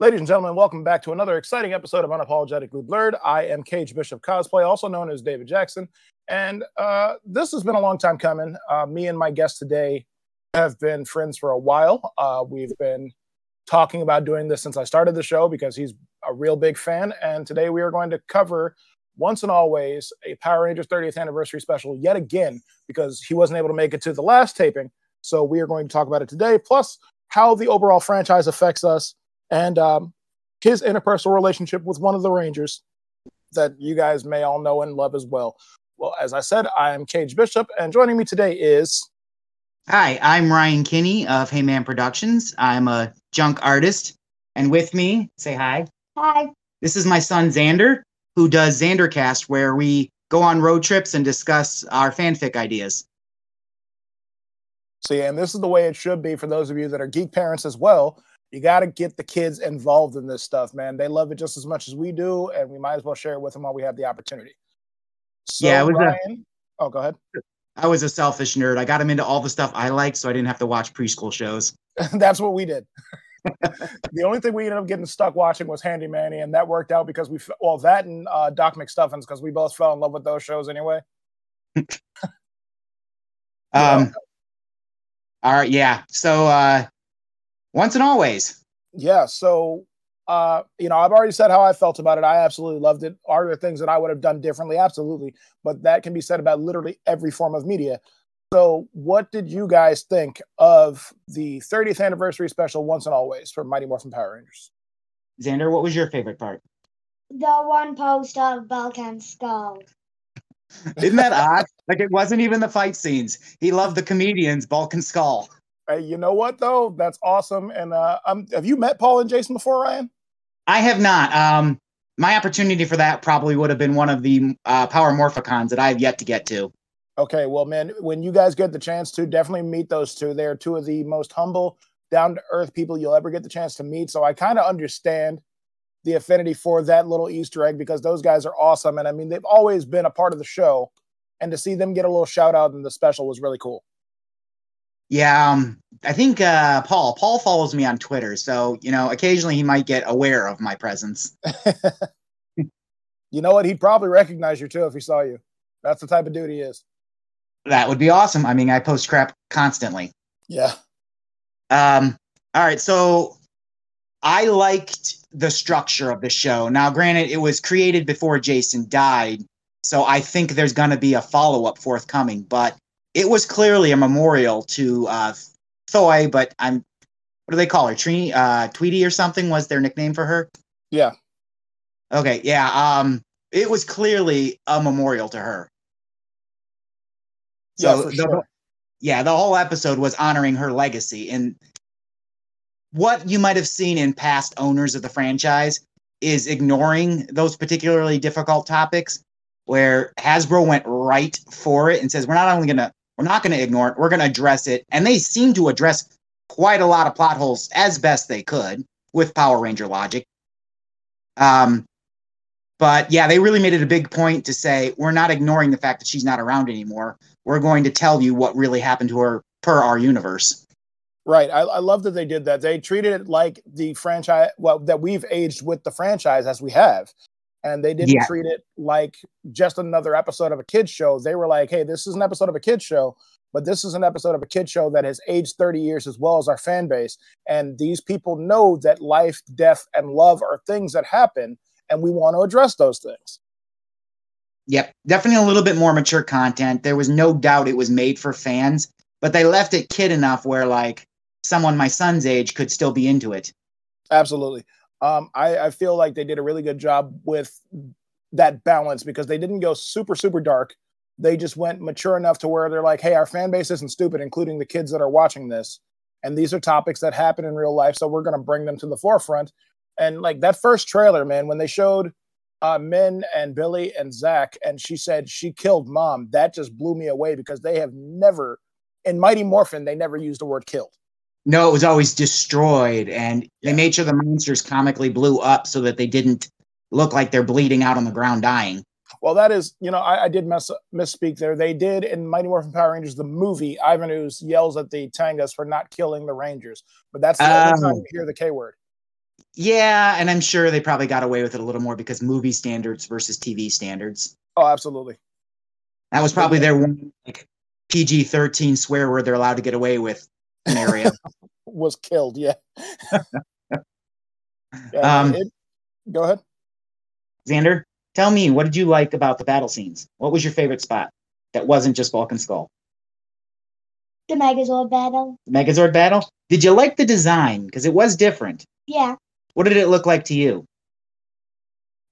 Ladies and gentlemen, welcome back to another exciting episode of Unapologetically Blurred. I am Cage Bishop Cosplay, also known as David Jackson. And uh, this has been a long time coming. Uh, me and my guest today have been friends for a while. Uh, we've been talking about doing this since I started the show because he's a real big fan. And today we are going to cover once and always a Power Rangers 30th anniversary special yet again because he wasn't able to make it to the last taping. So we are going to talk about it today, plus how the overall franchise affects us and um, his interpersonal relationship with one of the Rangers that you guys may all know and love as well. Well, as I said, I am Cage Bishop, and joining me today is. Hi, I'm Ryan Kinney of Hey Man Productions. I'm a junk artist, and with me, say hi. Hi. This is my son Xander, who does Xandercast, where we go on road trips and discuss our fanfic ideas. See, and this is the way it should be for those of you that are geek parents as well. You got to get the kids involved in this stuff, man. They love it just as much as we do, and we might as well share it with them while we have the opportunity. So, Yeah, was a- Ryan, oh, go ahead. I was a selfish nerd. I got him into all the stuff I liked, so I didn't have to watch preschool shows. That's what we did. the only thing we ended up getting stuck watching was Handy Manny, and that worked out because we, well, that and uh, Doc McStuffins, because we both fell in love with those shows anyway. Um, all right, yeah. So, uh, once and always. Yeah, so uh, you know, I've already said how I felt about it. I absolutely loved it. Are there things that I would have done differently? Absolutely. But that can be said about literally every form of media. So, what did you guys think of the 30th anniversary special Once and Always for Mighty Morphin Power Rangers? Xander, what was your favorite part? The one post of Bulk and Skull. Isn't that odd? Like it wasn't even the fight scenes. He loved the comedians, Bulk and Skull. Hey, you know what though? That's awesome. And uh, um, have you met Paul and Jason before, Ryan? I have not. Um, my opportunity for that probably would have been one of the uh, Power Morphicons that I have yet to get to. Okay, well, man, when you guys get the chance to, definitely meet those two. They are two of the most humble, down to earth people you'll ever get the chance to meet. So I kind of understand the affinity for that little Easter egg because those guys are awesome. And I mean, they've always been a part of the show. And to see them get a little shout out in the special was really cool. Yeah, um, I think uh, Paul. Paul follows me on Twitter, so you know, occasionally he might get aware of my presence. You know what? He'd probably recognize you too if he saw you. That's the type of dude he is. That would be awesome. I mean, I post crap constantly. Yeah. Um, all right, so I liked the structure of the show. Now, granted, it was created before Jason died, so I think there's going to be a follow up forthcoming. But it was clearly a memorial to uh, Thuy. But I'm what do they call her? Trini, uh, Tweety or something was their nickname for her. Yeah. Okay, yeah. Um, it was clearly a memorial to her. Yeah, So for the- sure. yeah, the whole episode was honoring her legacy. And what you might have seen in past owners of the franchise is ignoring those particularly difficult topics, where Hasbro went right for it and says, we're not only gonna we're not gonna ignore it, we're gonna address it. And they seem to address quite a lot of plot holes as best they could with Power Ranger logic. Um, but yeah, they really made it a big point to say we're not ignoring the fact that she's not around anymore. We're going to tell you what really happened to her per our universe. Right. I, I love that they did that. They treated it like the franchise, well, that we've aged with the franchise as we have. And they didn't Yeah. treat it like just another episode of a kid's show. They were like, hey, this is an episode of a kid's show, but this is an episode of a kid's show that has aged 30 years as well as our fan base. And these people know that life, death, and love are things that happen, and we want to address those things. Yep, definitely a little bit more mature content. There was no doubt it was made for fans, but they left it kid enough where like someone my son's age could still be into it. Absolutely. Um, I, I feel like they did a really good job with that balance because they didn't go super, super dark. They just went mature enough to where they're like, hey, our fan base isn't stupid, including the kids that are watching this. And these are topics that happen in real life. So we're going to bring them to the forefront. And like that first trailer, man, when they showed uh, Minh and Billy and Zach, and she said she killed mom, that just blew me away because they have never, in Mighty Morphin, they never used the word killed. No, it was always destroyed, and they made sure the monsters comically blew up so that they didn't look like they're bleeding out on the ground dying. Well, that is, you know, I, I did mess misspeak there. They did in Mighty Morphin Power Rangers, the movie. Ivan Ooze yells at the Tengas for not killing the Rangers, but that's the only time Oh. you hear the K word. Yeah, and I'm sure they probably got away with it a little more because movie standards versus TV standards. Oh, absolutely. That was probably their one like PG 13 swear word they're allowed to get away with scenario. Was killed. Yeah. Yeah, Um, it- go ahead. Xander, tell me, what did you like about the battle scenes? What was your favorite spot that wasn't just Bulk and Skull? The Megazord battle. The Megazord battle? Did you like the design? Because it was different. Yeah, What did it look like to you?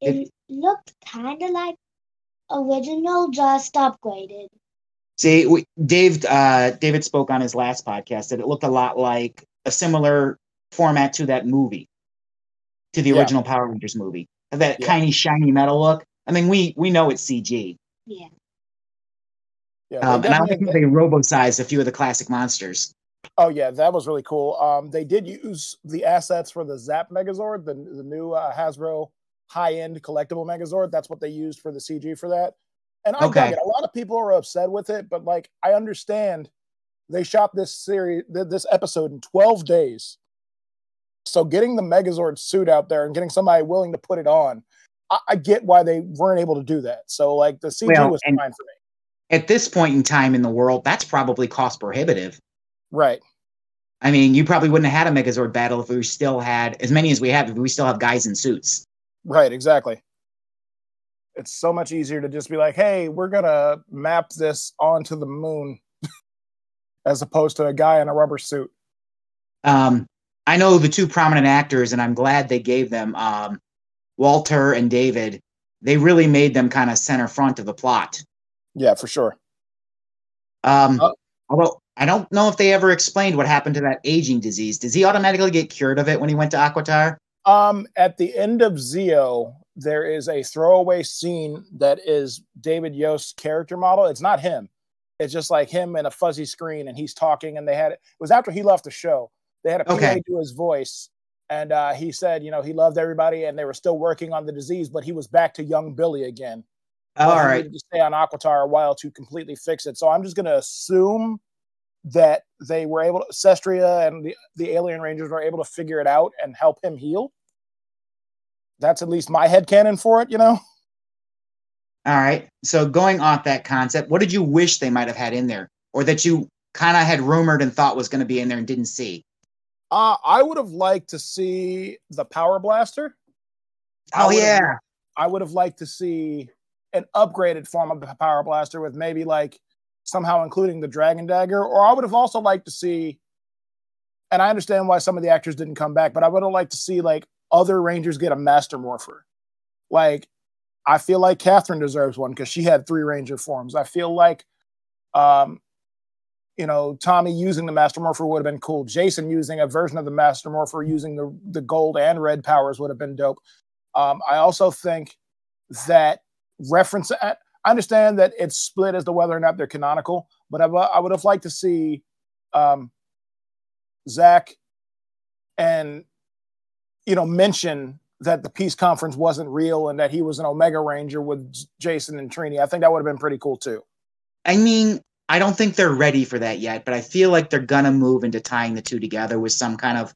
it looked kind of like original, just upgraded. See, we, Dave, uh, David spoke on his last podcast that it looked a lot like a similar format to that movie, to the Yeah. original Power Rangers movie. That Yeah. tiny, shiny metal look. I mean, we we know it's CG, Yeah, Yeah, um, and I like definitely- how they robo-sized a few of the classic monsters. Oh yeah, that was really cool. Um, they did use the assets for the Zap Megazord, the the new uh, Hasbro high-end collectible Megazord. That's what they used for the CG for that. And I Okay. A lot of people are upset with it, but like I understand, they shot this series, this episode in 12 days. So getting the Megazord suit out there and getting somebody willing to put it on, I, I get why they weren't able to do that. So like the CG Well, was fine for me. At this point in time in the world, that's probably cost prohibitive. Right. I mean, you probably wouldn't have had a Megazord battle if we still had as many as we have. If we still have guys in suits. Right, exactly. It's so much easier to just be like, hey, we're gonna map this onto the moon as opposed to a guy in a rubber suit. Um, I know the two prominent actors, and I'm glad they gave them um, Walter and David. They really made them kind of center front of the plot. Yeah, for sure. Um, Uh, although I don't know if they ever explained what happened to that aging disease. Does he automatically get cured of it when he went to Aquitar? Um, at the end of Zeo, there is a throwaway scene that is David Yost's character model. It's not him. It's just like him and a fuzzy screen, and he's talking. And they had it was after he left the show. They had a PA Okay. do his voice, and uh, he said, you know, he loved everybody, and they were still working on the disease, but he was back to young Billy again. All but right. to stay on Aquitar a while to completely fix it. So I'm just going to assume that they were able to, Cestria and the, the Alien Rangers were able to figure it out and help him heal. That's at least my head canon for it, you know? All right. So going off that concept, what did you wish they might have had in there, or that you kind of had rumored and thought was going to be in there and didn't see? Uh, I would have liked to see the Power Blaster. I Oh would've- yeah. I would have liked to see an upgraded form of the Power Blaster with maybe like somehow including the Dragon Dagger, or I would have also liked to see, and I understand why some of the actors didn't come back, but I would have liked to see like other Rangers get a Master Morpher. Like, I feel like Katherine deserves one because she had three Ranger forms. I feel like, um, you know, Tommy using the Master Morpher would have been cool. Jason using a version of the Master Morpher using the the gold and red powers would have been dope. Um, I also think that reference. I understand that it's split as to whether or not they're canonical, but I, I would have liked to see um, Zach and you know mention that the peace conference wasn't real and that he was an Omega Ranger with Jason and Trini. I think that would have been pretty cool too. I mean, I don't think they're ready for that yet, but I feel like they're gonna move into tying the two together with some kind of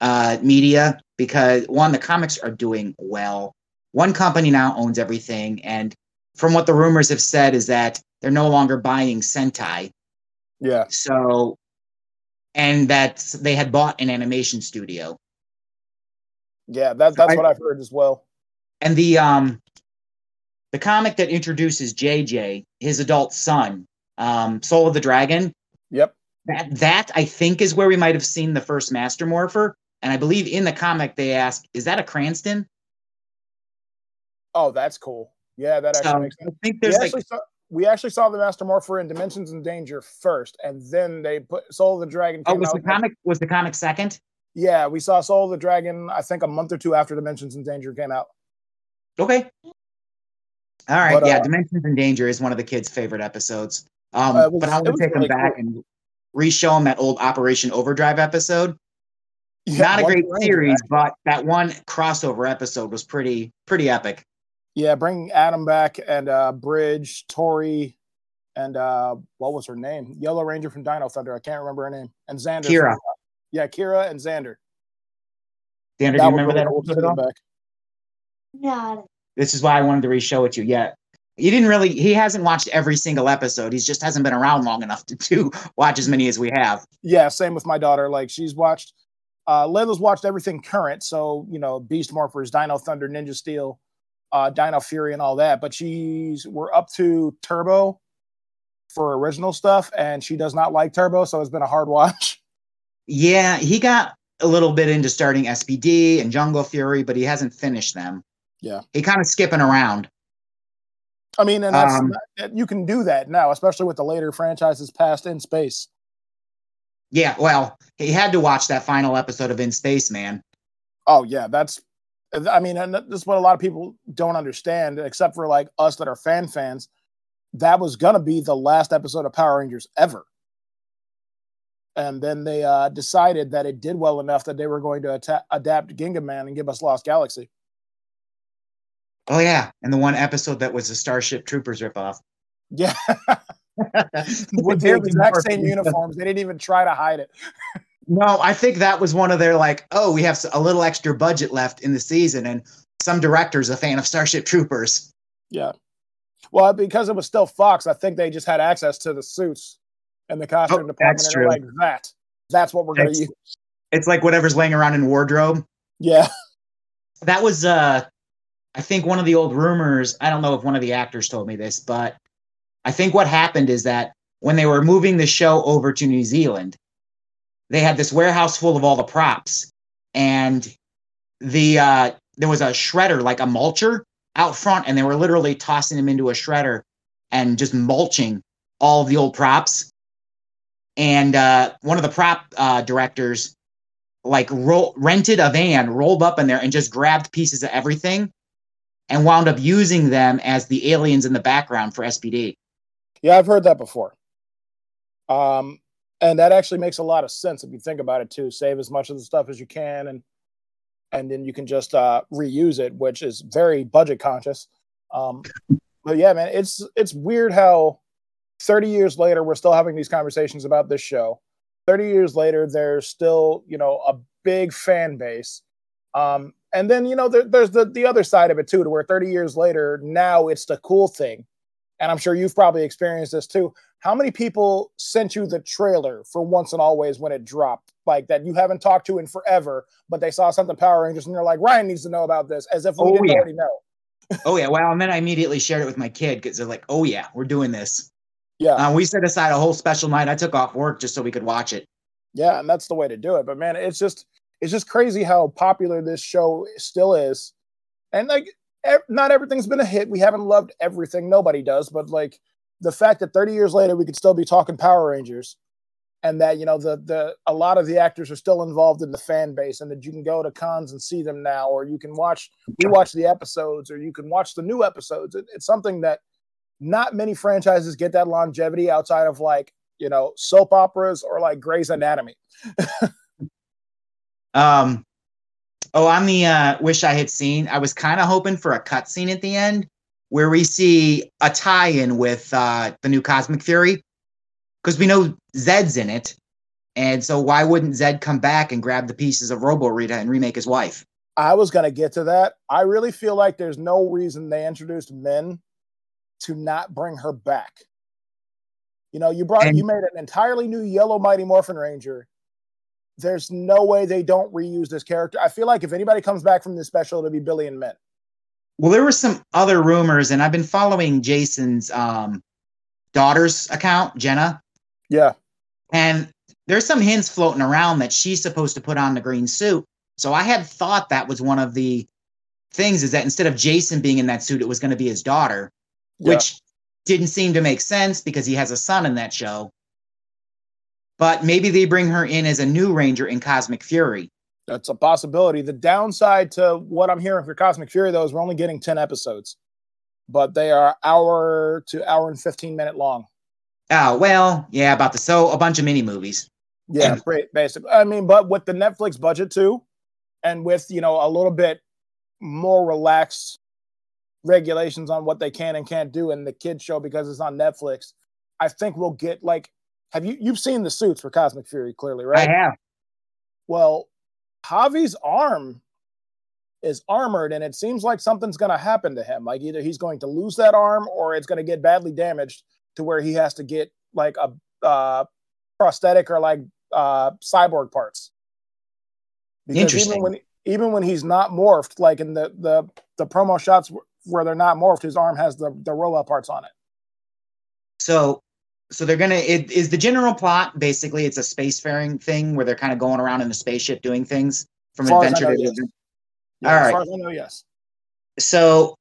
uh, media because one, the comics are doing well. One company now owns everything, and from what the rumors have said is that they're no longer buying Sentai. Yeah, So, and that they had bought an animation studio, yeah, that, that's I- what I've heard as well. and the um, the comic that introduces JJ, his adult son, um, Soul of the Dragon. Yep. That that I think is where we might have seen the first Master Morpher, and I believe in the comic they ask, "Is that a Cranston?" Oh, that's cool. Yeah, that actually So makes sense. I think We there's like actually, saw, we actually saw the Master Morpher in Dimensions in Danger first, and then they put Soul of the Dragon. oh, was the comic was the comic second? Yeah, we saw Soul of the Dragon. I think a month or two after Dimensions in Danger came out. Okay. All right, But, yeah, uh, Dimensions in Danger is one of the kids' favorite episodes. Um, Uh, was- but I want to take really them back and re-show them that old Operation Overdrive episode. Yeah, Not a great series, but that one crossover episode was pretty pretty epic. Yeah, bring Adam back and uh, Bridge, Tori, and uh, what was her name? Yellow Ranger from Dino Thunder. I can't remember her name. And Xander. Kira. from- yeah, Kira and Xander. Xander, do you remember that cool to episode see at him all? back. No, This is why I wanted to re-show it to you. Yeah. He didn't really he hasn't watched every single episode. He just hasn't been around long enough to, to watch as many as we have. Yeah, same with my daughter. Like she's watched uh Layla's watched everything current. So, you know, Beast Morphers, Dino Thunder, Ninja Steel, uh Dino Fury and all that. But she's we're up to Turbo for original stuff, and she does not like Turbo, so it's been a hard watch. Yeah, he got a little bit into starting SPD and Jungle Fury, but he hasn't finished them. Yeah. He kind of skipping around. I mean, and that's Um, that- you can do that now, especially with the later franchises past in space. Yeah, well, he had to watch that final episode of In Space Man. Oh yeah, that's. I mean, and this is what a lot of people don't understand, except for like us that are fan fans. That was gonna be the last episode of Power Rangers ever, and then they uh, decided that it did well enough that they were going to atta- adapt Gingaman and give us Lost Galaxy. Oh yeah, and the one episode that was a Starship Troopers ripoff. Yeah, with the exact same uniforms. They didn't even try to hide it. No, I think that was one of their like, oh, we have a little extra budget left in the season, and some director's a fan of Starship Troopers. Yeah. Well, because it was still Fox, I think they just had access to the suits and the costume Oh, department. that's they're like that. That's what we're going to use. It's like whatever's laying around in wardrobe. Yeah. That was, uh, I think, one of the old rumors. I don't know if one of the actors told me this, but I think what happened is that when they were moving the show over to New Zealand, they had this warehouse full of all the props, and the uh, there was a shredder, like a mulcher, out front, and they were literally tossing them into a shredder and just mulching all the old props. And uh, one of the prop uh, directors like rented a van, rolled up in there, and just grabbed pieces of everything, and wound up using them as the aliens in the background for SPD. Yeah, I've heard that before. Um, and that actually makes a lot of sense if you think about it too. Save as much of the stuff as you can, and and then you can just uh, reuse it, which is very budget conscious. Um, but yeah, man, it's it's weird how 30 years later we're still having these conversations about this show. 30 years later, there's still you know a big fan base. Um, and then you know there, there's the the other side of it too, to where 30 years later now it's the cool thing and I'm sure you've probably experienced this too. How many people sent you the trailer for Once and Always when it dropped, like that you haven't talked to in forever, but they saw something Power Rangers and they're like, Ryan needs to know about this, as if we Oh, didn't yeah. already know. Oh yeah, well, and then I immediately shared it with my kid because they're like, "Oh yeah, we're doing this." Yeah, Uh, we set aside a whole special night. I took off work just so we could watch it. yeah, and that's the way to do it. But man, it's just it's just crazy how popular this show still is, and like ev- not everything's been a hit. We haven't loved everything. Nobody does, but like the fact that 30 years later we could still be talking Power Rangers, and that you know the the a lot of the actors are still involved in the fan base, and that you can go to cons and see them now, or you can watch we watch the episodes, or you can watch the new episodes. It, it's something that not many franchises get that longevity outside of like you know soap operas or like Grey's Anatomy. Um, oh, on the uh, wish I had seen, I was kind of hoping for a cutscene at the end where we see a tie-in with uh, the new Cosmic Fury, because we know Zed's in it, and so why wouldn't Zed come back and grab the pieces of Robo Rita and remake his wife? I was gonna get to that. I really feel like there's no reason they introduced Minh to not bring her back. You know, you brought And- you made an entirely new Yellow Mighty Morphin Ranger. There's no way they don't reuse this character. I feel like if anybody comes back from this special, it'll be Billy and Minh. Well, there were some other rumors, and I've been following Jason's um, daughter's account, Jenna, Yeah, and there's some hints floating around that she's supposed to put on the green suit. So I had thought that was one of the things is that instead of Jason being in that suit, it was going to be his daughter, yeah. which didn't seem to make sense because he has a son in that show. But maybe they bring her in as a new Ranger in Cosmic Fury. that's a possibility. The downside to what I'm hearing for Cosmic Fury, though, is we're only getting 10 episodes, but they are hour to hour and 15 minute long. Oh, well, yeah, about the so a bunch of mini movies. Yeah, And- ba- basically. I mean, but with the Netflix budget too, and with you know a little bit more relaxed regulations on what they can and can't do in the kids show because it's on Netflix, I think we'll get like. Have you you've seen the suits for Cosmic Fury clearly, right? I have. Well, Javi's arm is armored, and it seems like something's going to happen to him. Like either he's going to lose that arm, or it's going to get badly damaged to where he has to get like a uh, prosthetic or like uh, cyborg parts. Because Interesting. Even when even when he's not morphed, like in the the the promo shots where they're not morphed, his arm has the the robot parts on it. So, so they're gonna. It is the general plot basically. It's a spacefaring thing where they're kind of going around in a spaceship doing things from adventure know, to yes. adventure. Yeah, All as right. far as I know, yes. So,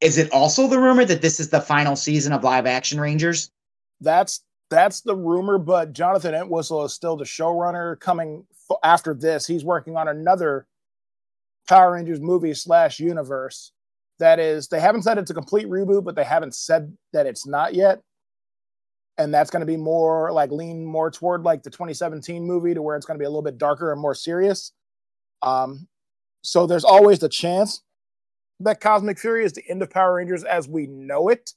is it also the rumor that this is the final season of live action Rangers? That's that's the rumor, but Jonathan Entwistle is still the showrunner. Coming f- after this, he's working on another Power Rangers movie slash universe. That is, they haven't said it's a complete reboot, but they haven't said that it's not yet. And that's going to be more like lean more toward like the 2017 movie to where it's going to be a little bit darker and more serious. Um, so there's always the chance that Cosmic Fury is the end of Power Rangers as we know it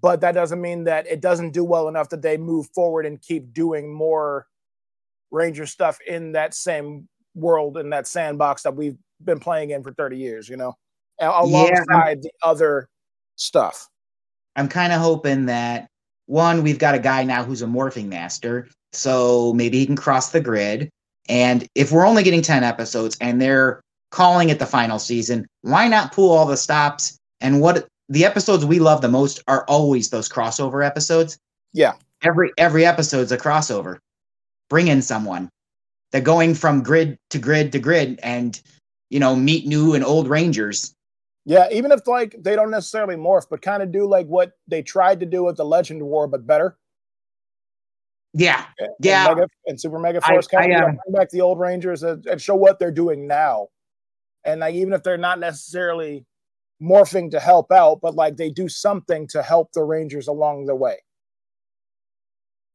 but that doesn't mean that it doesn't do well enough that they move forward and keep doing more ranger stuff in that same world in that sandbox that we've been playing in for 30 years you know alongside the other stuff I'm kind of hoping that one, we've got a guy now who's a morphing master, so maybe he can cross the grid. And if we're only getting 10 episodes and they're calling it the final season, why not pull all the stops? And what the episodes we love the most are always those crossover episodes. Yeah. Every every episode's a crossover. Bring in someone. They're going from grid to grid to grid and you know, meet new and old rangers. Yeah even if like they don't necessarily morph but kind of do like what they tried to do with the legend war but better Yeah. and Yeah. Mega, and super mega I- force kind of um, bring back the old rangers and, and show what they're doing now and like even if they're not necessarily morphing to help out but like they do something to help the rangers along the way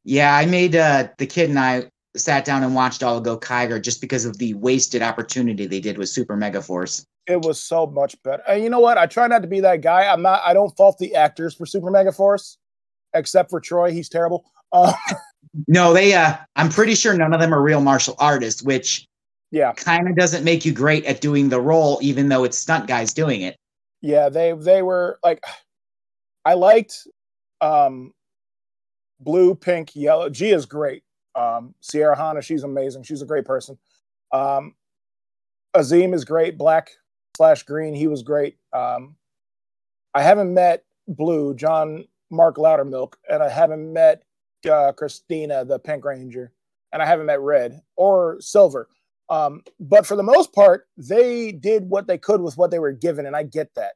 Yeah, I made uh the kid and I sat down and watched all of Gokaiger just because of the wasted opportunity they did with Super Mega Force. It was so much better. And you know what? I try not to be that guy. I'm not i don't fault the actors for super mega force except for troy. He's terrible. Uh, No, they uh I'm pretty sure none of them are real martial artists, which yeah. kind of doesn't make you great at doing the role, even though it's stunt guys doing it. yeah they they were like i liked um blue pink yellow. G is great. Um Ciara Hanna she's amazing. She's a great person. Um azim is great. Black slash green he was great. Um i haven't met blue john mark loudermilk and i haven't met uh, christina the pink ranger and i haven't met red or silver. Um but for the most part they did what they could with what they were given and i get that.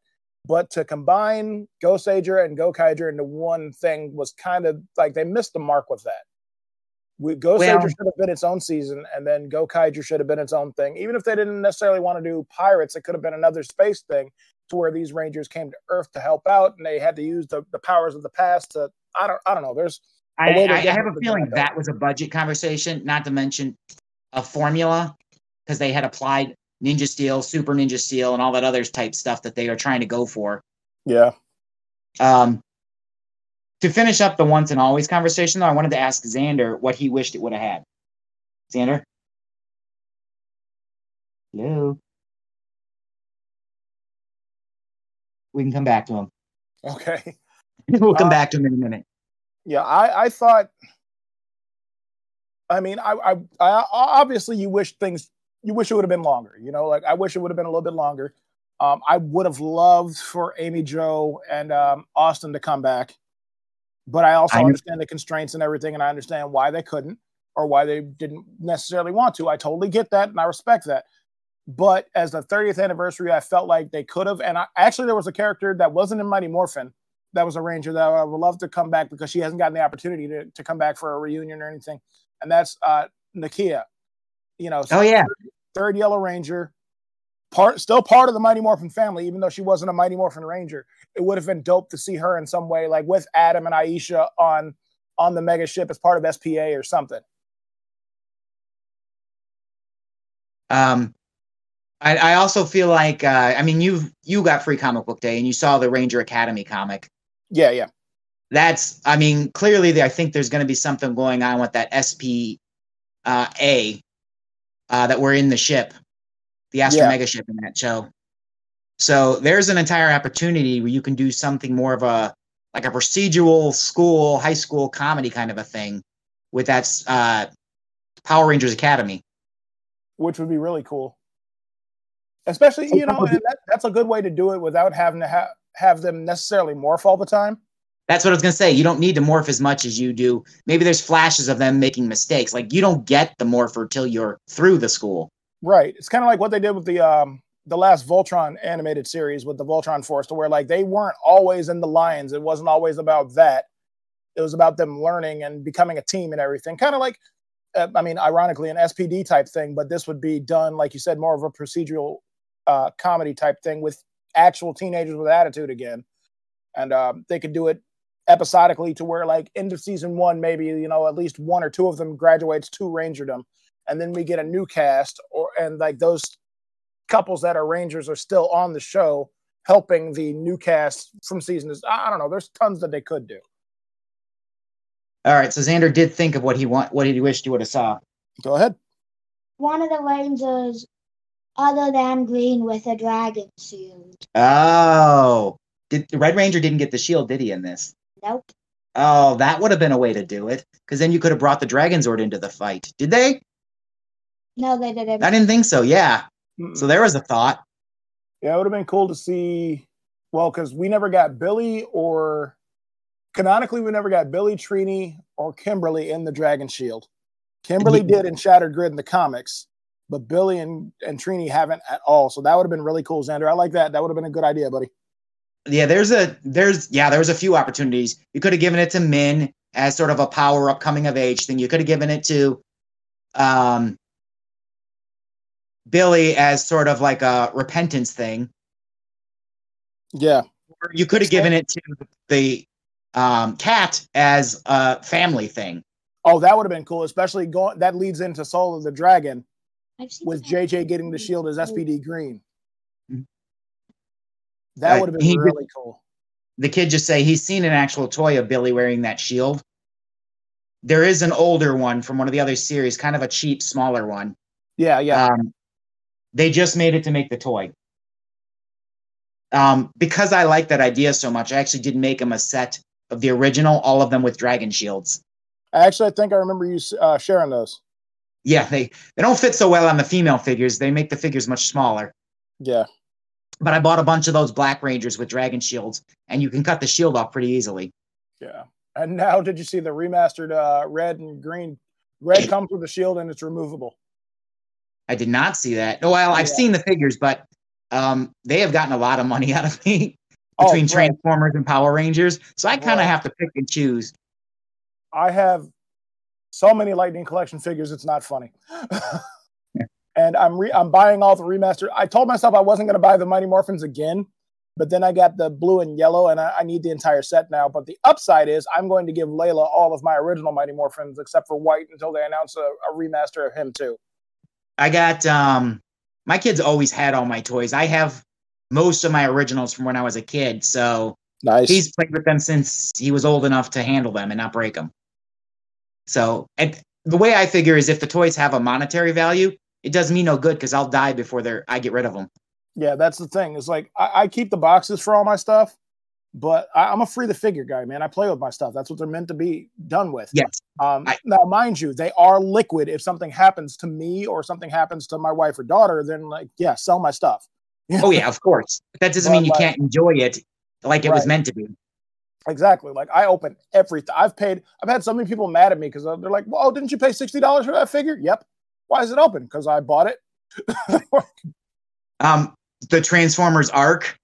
But to combine Goseiger and Gokaiger into one thing was kind of like they missed the mark with that. We, Ghost Well- Goseiger should have been its own season, and then Gokaiger should have been its own thing. Even if they didn't necessarily want to do pirates, it could have been another space thing to where these Rangers came to Earth to help out, and they had to use the, the powers of the past to. I don't. I don't know. There's I, I, I have a feeling that. that was a budget conversation, not to mention a formula, because they had applied Ninja Steel, Super Ninja Steel, and all that other type stuff that they are trying to go for. yeah. Um, to finish up the once and always conversation, though, I wanted to ask Xander what he wished it would have had. Xander? Hello? We can come back to him. Okay. we'll come Uh, back to him in a minute. Yeah, I, I thought. I mean, I, I, I obviously you wish things you wish it would have been longer. You know, like I wish it would have been a little bit longer. Um, I would have loved for Amy Jo and um, Austin to come back, but I also I- understand the constraints and everything, and I understand why they couldn't or why they didn't necessarily want to. I totally get that, and I respect that. But as the 30th anniversary, I felt like they could have. And I, actually, there was a character that wasn't in Mighty Morphin that was a ranger that I would love to come back because she hasn't gotten the opportunity to, to come back for a reunion or anything. And that's uh Nakia. You know, Oh, yeah. third Yellow Ranger, part still part of the Mighty Morphin family, even though she wasn't a Mighty Morphin Ranger. It would have been dope to see her in some way, like with Adam and Aisha on on the mega ship as part of SPA or something. Um, I, I also feel like uh, I mean you you got free comic book day and you saw the Ranger Academy comic. Yeah, yeah. That's I mean clearly the, I think there's going to be something going on with that SP uh, A uh, that we're in the ship the Astro Yeah. Mega ship in that show. So there's an entire opportunity where you can do something more of a like a procedural school, high school comedy kind of a thing with that uh, Power Rangers Academy. which would be really cool. Especially, you know, and that, that's a good way to do it without having to ha- have them necessarily morph all the time. That's what I was gonna say. You don't need to morph as much as you do. Maybe there's flashes of them making mistakes. Like you don't get the morpher till you're through the school. Right. It's kind of like what they did with the um the last Voltron animated series with the Voltron Force, to where like they weren't always in the lines. It wasn't always about that. It was about them learning and becoming a team and everything. Kind of like, uh, I mean, ironically, an SPD type thing, but this would be done, like you said, more of a procedural uh, comedy type thing with actual teenagers with attitude again. And um, they could do it episodically to where, like, end of season one, maybe, you know, at least one or two of them graduates to Rangerdom. And then we get a new cast, or and like those couples that are Rangers are still on the show helping the new cast from season. I I don't know. There's tons that they could do. All right, so Xander did think of what he want, what he wished he would have saw. Go ahead. One of the Rangers other than green with a dragon shield. Oh, did the Red Ranger didn't get the shield, did he? In this? Nope. Oh, that would have been a way to do it, because then you could have brought the Dragon Zord into the fight. Did they? No, they didn't. I didn't think so. Yeah. So there was a thought. Yeah, it would have been cool to see. Well, because we never got Billy or canonically, we never got Billy, Trini, or Kimberly in the Dragon Shield. Kimberly did in Shattered Grid in the comics, but Billy and, and Trini haven't at all. So that would have been really cool, Xander. I like that. That would have been a good idea, buddy. Yeah, there's a there's yeah, there was a few opportunities. You could have given it to Minh as sort of a power up coming of age thing. You could have given it to um Billy as sort of like a repentance thing. Yeah. Or you could have given it to the um cat as a family thing. Oh, that would have been cool, especially going. That leads into Soul of the Dragon with. JJ getting the shield as SPD Green. Mhm. That Uh, would have he been did- really cool. the kid just say he's seen an actual toy of Billy wearing that shield. There is an older one from one of the other series, kind of a cheap, smaller one. Yeah, yeah. Um, they just made it to make the toy. Um, because I like that idea so much, I actually did make them a set of the original, all of them with dragon shields. Actually, I think I remember you uh, sharing those. Yeah, they they don't fit so well on the female figures. They make the figures much smaller. Yeah. But I bought a bunch of those Black Rangers with dragon shields, and you can cut the shield off pretty easily. Yeah. And now, did you see the remastered uh, red and green? Red comes with a shield and it's removable. I did not see that. No, well, I've Yeah. seen the figures, but um, they have gotten a lot of money out of me Oh, between right. Transformers and Power Rangers. So I kind of Right. have to pick and choose. I have so many Lightning Collection figures, it's not funny. and I'm re- I'm buying all the remastered. I told myself I wasn't going to buy the Mighty Morphins again, but then I got the blue and yellow, and I, I need the entire set now. But the upside is I'm going to give Layla all of my original Mighty Morphins except for White until they announce a, a remaster of him too. I got um my kids always had all my toys. I have most of my originals from when I was a kid, so Nice. he's played with them since he was old enough to handle them and not break them. So, and the way I figure is if the toys have a monetary value, it does me no good because I'll die before they're I get rid of them. Yeah, that's the thing. It's like I, I keep the boxes for all my stuff, but I, I'm a free the figure guy, man. I play with my stuff. That's what they're meant to be done with. Yes. Um, I- now, mind you, they are liquid. If something happens to me or something happens to my wife or daughter, then like, yeah, sell my stuff. Oh yeah, of course. But that doesn't But, mean you like- can't enjoy it like it was meant to be. Exactly. Like I open everything. I've paid. I've had so many people mad at me because they're like, "Well, didn't you pay sixty dollars for that figure?" Yep. Why is it open? Because I bought it. Um, the Transformers arc.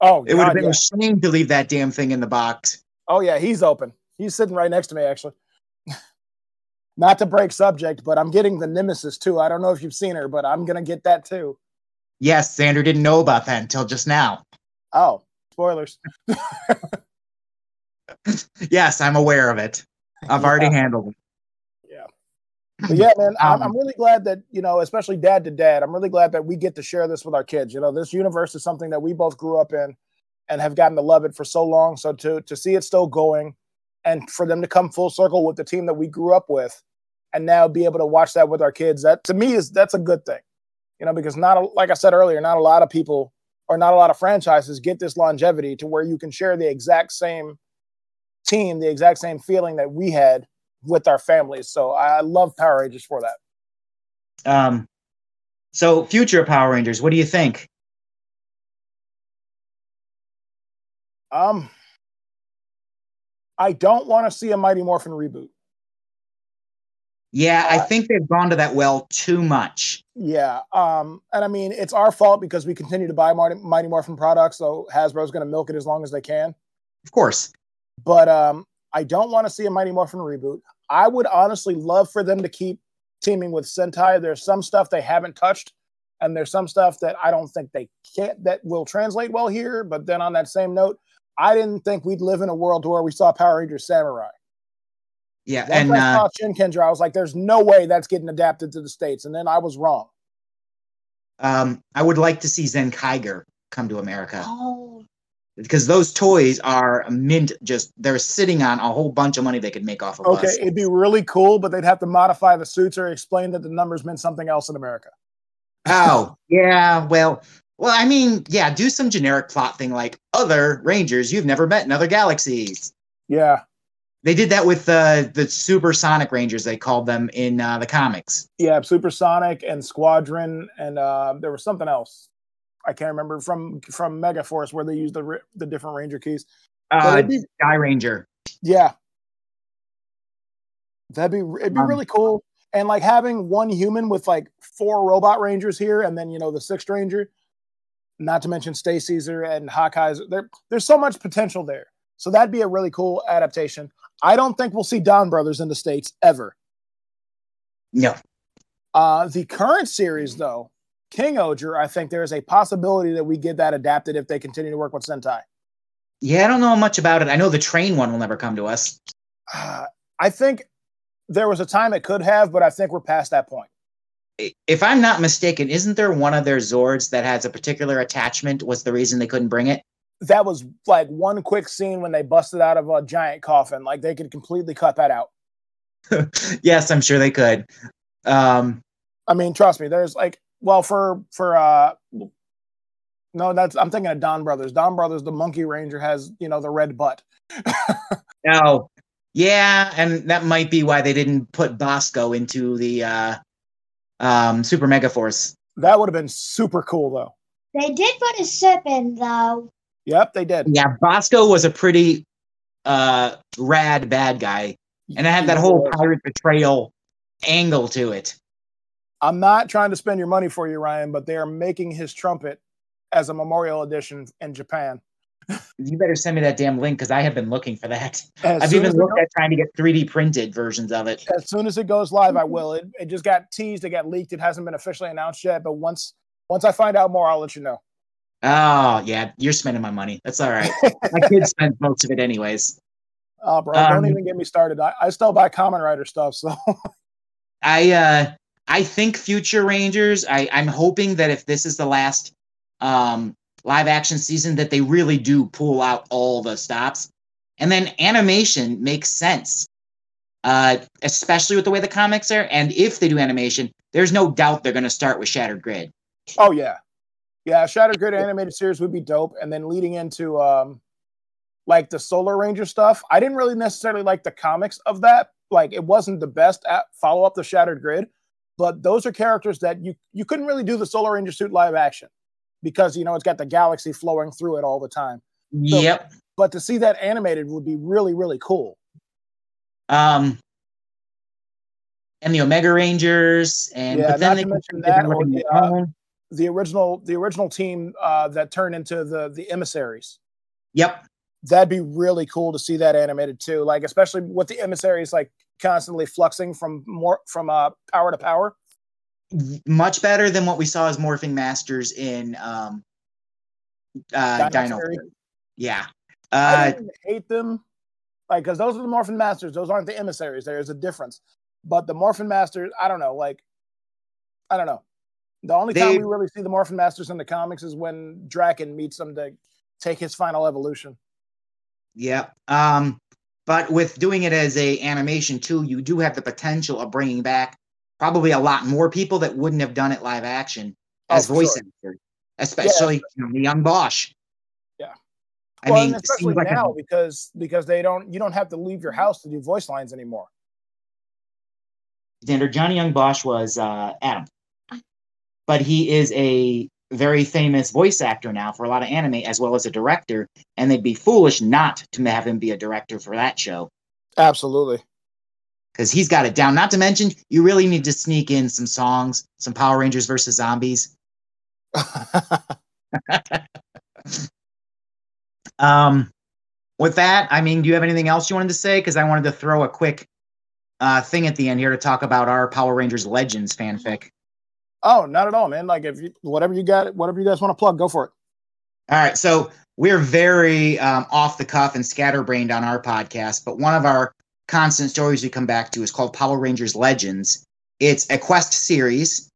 Oh, It would have been yeah. a shame to leave that damn thing in the box. Oh yeah, he's open. He's sitting right next to me, actually. Not to break subject, but I'm getting the Nemesis too. I don't know if you've seen her, but I'm gonna get that too. Yes, Xander didn't know about that until just now. Oh, spoilers. Yes, I'm aware of it. I've already handled it. But yeah, man, I'm, Um, I'm really glad that you know, especially dad to dad. I'm really glad that we get to share this with our kids. You know, this universe is something that we both grew up in and have gotten to love it for so long. So to to see it still going, and for them to come full circle with the team that we grew up with, and now be able to watch that with our kids, that to me is that's a good thing. You know, because not a, like I said earlier, not a lot of people or not a lot of franchises get this longevity to where you can share the exact same team, the exact same feeling that we had with our families. So I love Power Rangers for that. Um, so future Power Rangers, what do you think? Um, I don't want to see a Mighty Morphin reboot. Yeah, I Uh, think they've gone to that well too much. Yeah. Um, and I mean, it's our fault because we continue to buy Mighty, Mighty Morphin products. So Hasbro's going to milk it as long as they can. Of course. But um, I don't want to see a Mighty Morphin reboot. I would honestly love for them to keep teaming with Sentai. There's some stuff they haven't touched, and there's some stuff that I don't think they can't that will translate well here. But then on that same note, I didn't think we'd live in a world where we saw Power Rangers Samurai. Yeah, Once and I uh, saw Shinkenger, I was like, "There's no way that's getting adapted to the states," and then I was wrong. um, I would like to see Zenkaiger come to America Oh, because those toys are mint. Just they're sitting on a whole bunch of money they could make off of Okay, us. it'd be really cool, but they'd have to modify the suits or explain that the numbers meant something else in America. Oh, yeah. Well, well, I mean, yeah. Do some generic plot thing like other Rangers you've never met in other galaxies. Yeah, They did that with uh, the Supersonic Rangers. They called them in uh, the comics. yeah, Supersonic and Squadron, and uh, there was something else. I can't remember from from Megaforce where they use the the different Ranger keys. Uh, be, Sky Ranger. yeah, that'd be it'd be Um, really cool. And like having one human with like four robot Rangers here, and then you know the sixth Ranger. Not to mention Stacaeser and Hawkeyes. There, there's so much potential there. So that'd be a really cool adaptation. I don't think we'll see Donbrothers in the states ever. No. Uh, the current series, though, King-Ohger, I think there is a possibility that we get that adapted if they continue to work with Sentai. Yeah, I don't know much about it. I know the train one will never come to us. Uh, I think there was a time it could have, but I think we're past that point. If I'm not mistaken, isn't there one of their Zords that has a particular attachment? Was the reason they couldn't bring it? That was like one quick scene when they busted out of a giant coffin. Like they could completely cut that out. yes, I'm sure they could. Um, I mean, trust me, there's like, well, for for uh, no, that's I'm thinking of Donbrothers. Don Brothers, the Monkey Ranger has you know the red butt. oh, yeah, and that might be why they didn't put Basco into the uh, um, Super Mega Force. That would have been super cool, though. they did put a sip in though. Yep, they did. Yeah, Basco was a pretty uh, rad bad guy, and it had that whole pirate betrayal angle to it. I'm not trying to spend your money for you, Ryan, but they are making his trumpet as a memorial edition in Japan. You better send me that damn link because I have been looking for that. As I've even looked go- at trying to get 3D printed versions of it. as soon as it goes live, I will. It, it just got teased, it got leaked. It hasn't been officially announced yet, but once once I find out more, I'll let you know. Oh yeah, you're spending my money. That's all right. my kids spend most of it anyways. Oh, bro, Um, don't even get me started. I, I still buy Kamen Rider stuff, so I uh I think future Rangers. I I'm hoping that if this is the last um live action season, that they really do pull out all the stops, and then animation makes sense. Uh, especially with the way the comics are, and if they do animation, there's no doubt they're going to start with Shattered Grid. oh yeah, yeah. Shattered Grid animated series would be dope, and then leading into um like the Solar Ranger stuff. I didn't really necessarily like the comics of that. Like it wasn't the best at follow up to Shattered Grid, but those are characters that you you couldn't really do the Solar Ranger suit live action because you know it's got the galaxy flowing through it all the time. Yep. But to see that animated would be really really cool. Um, and the Omega Rangers, and Yeah, but then not they to mention that or the, uh. The original the original team uh, that turned into the the emissaries. Yep. That'd be really cool to see that animated too. Like especially with the emissaries like constantly fluxing from more from uh power to power. Much better than what we saw as morphing masters in um uh Dino Dino. Fury. Fury. Yeah. I Uh don't hate them, like because those are the Morphin Masters. Those aren't the emissaries. There is a difference. But the Morphin Masters, I don't know. Like, I don't know. The only time we really see the Morphin Masters in the comics is when Drakkon meets them to take his final evolution. Yeah. Um but with doing it as a animation too, you do have the potential of bringing back probably a lot more people that wouldn't have done it live action. as Oh, voice sure. actor, especially you know, the Yong Bosch. Yeah. I well, mean, and it seems especially like a- now because because they don't you don't have to leave your house to do voice lines anymore. Xander, Johnny Yong Bosch was uh, Adam, but he is a very famous voice actor now for a lot of anime as well as a director, and they'd be foolish not to have him be a director for that show Absolutely. because he's got it down. Not to mention, you really need to sneak in some songs, some Power Rangers versus Zombies. Um, with that, I mean, do you have anything else you wanted to say? Because I wanted to throw a quick uh, thing at the end here to talk about our Power Rangers Legends fanfic. Oh, not at all, man. Like if you whatever you got, whatever you guys want to plug, go for it. All right, so we're very um, off the cuff and scatterbrained on our podcast, but one of our constant stories we come back to is called Power Rangers Legends. It's a quest series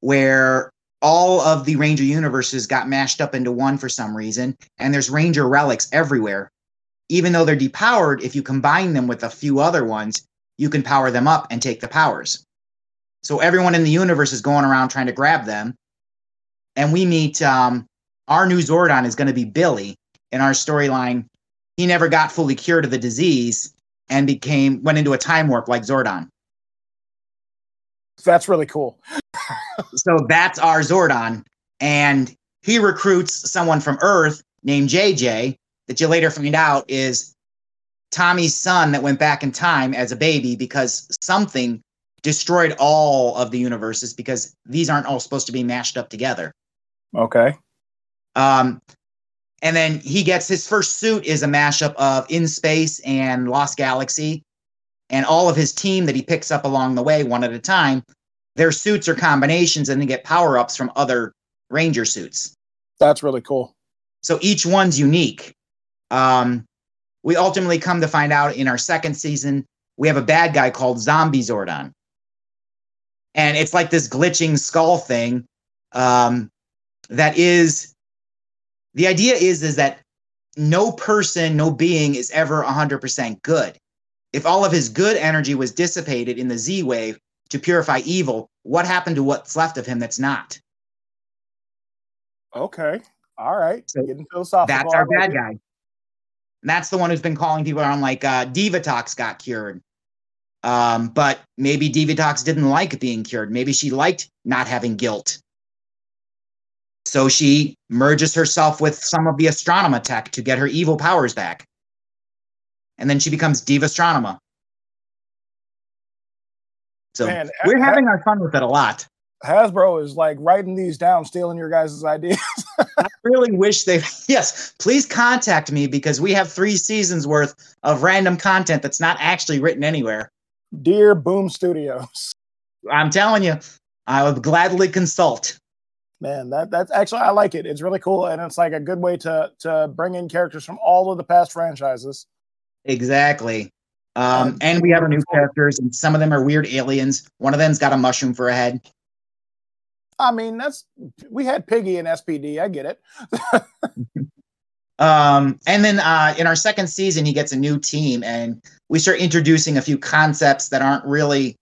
where all of the Ranger universes got mashed up into one for some reason, and there's Ranger relics everywhere. Even though they're depowered, if you combine them with a few other ones, you can power them up and take the powers. So everyone in the universe is going around trying to grab them. And we meet um, our new Zordon is going to be Billy. In our storyline, he never got fully cured of the disease and became went into a time warp like Zordon. That's really cool. So that's our Zordon, and he recruits someone from Earth named JJ that you later find out is Tommy's son that went back in time as a baby because something destroyed all of the universes because these aren't all supposed to be mashed up together. Okay. Um, and then he gets his first suit is a mashup of In Space and Lost Galaxy, and all of his team that he picks up along the way, one at a time. Their suits are combinations, and they get power ups from other Ranger suits. That's really cool. So each one's unique. Um, we ultimately come to find out in our second season we have a bad guy called Zombie Zordon, and it's like this glitching skull thing. Um, that is the idea is is that no person, no being is ever 100% good. If all of his good energy was dissipated in the Z wave to purify evil, what happened to what's left of him that's not? Okay. All right. So Getting philosophical. That's our bad guy. And that's the one who's been calling people around like uh, Divatox got cured. Um, but maybe Divatox didn't like being cured. Maybe she liked not having guilt. So she merges herself with some of the Astronema tech to get her evil powers back. And then she becomes Diva Astronema. So Man, we're having our fun with it a lot. Hasbro is like writing these down, stealing your guys' ideas. I really wish they yes, please contact me because we have three seasons worth of random content that's not actually written anywhere. Dear Boom Studios. I'm telling you, I would gladly consult. Man, that that's actually I like it. It's really cool, and it's like a good way to to bring in characters from all of the past franchises. Exactly. Um, and we have our new characters, and some of them are weird aliens. One of them's got a mushroom for a head. I mean, that's we had Piggy in SPD. I get it. Um, and then uh, in our second season, he gets a new team, and we start introducing a few concepts that aren't really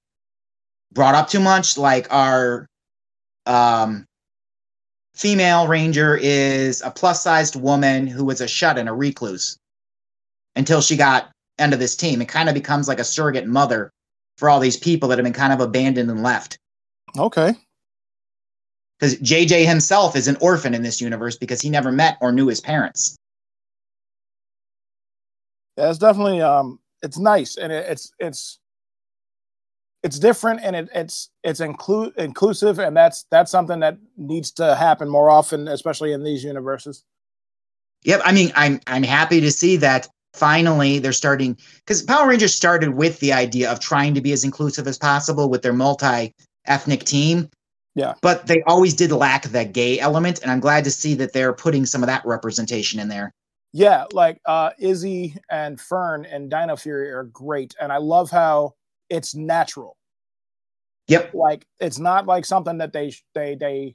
brought up too much. Like our um, female ranger is a plus-sized woman who was a shut-in, a recluse, until she got into this team. It kind of becomes like a surrogate mother for all these people that have been kind of abandoned and left. Okay. Because JJ himself is an orphan in this universe because he never met or knew his parents. Yeah, it's definitely um it's nice and it, it's it's it's different and it, it's it's inclu- inclusive and that's that's something that needs to happen more often especially in these universes Yep, I mean, I'm I'm happy to see that finally they're starting because Power Rangers started with the idea of trying to be as inclusive as possible with their multi-ethnic team. Yeah. But they always did lack that gay element, and I'm glad to see that they're putting some of that representation in there. Yeah like uh izzy and fern and dino fury are great and i love how it's natural Yep. like it's not like something that they they they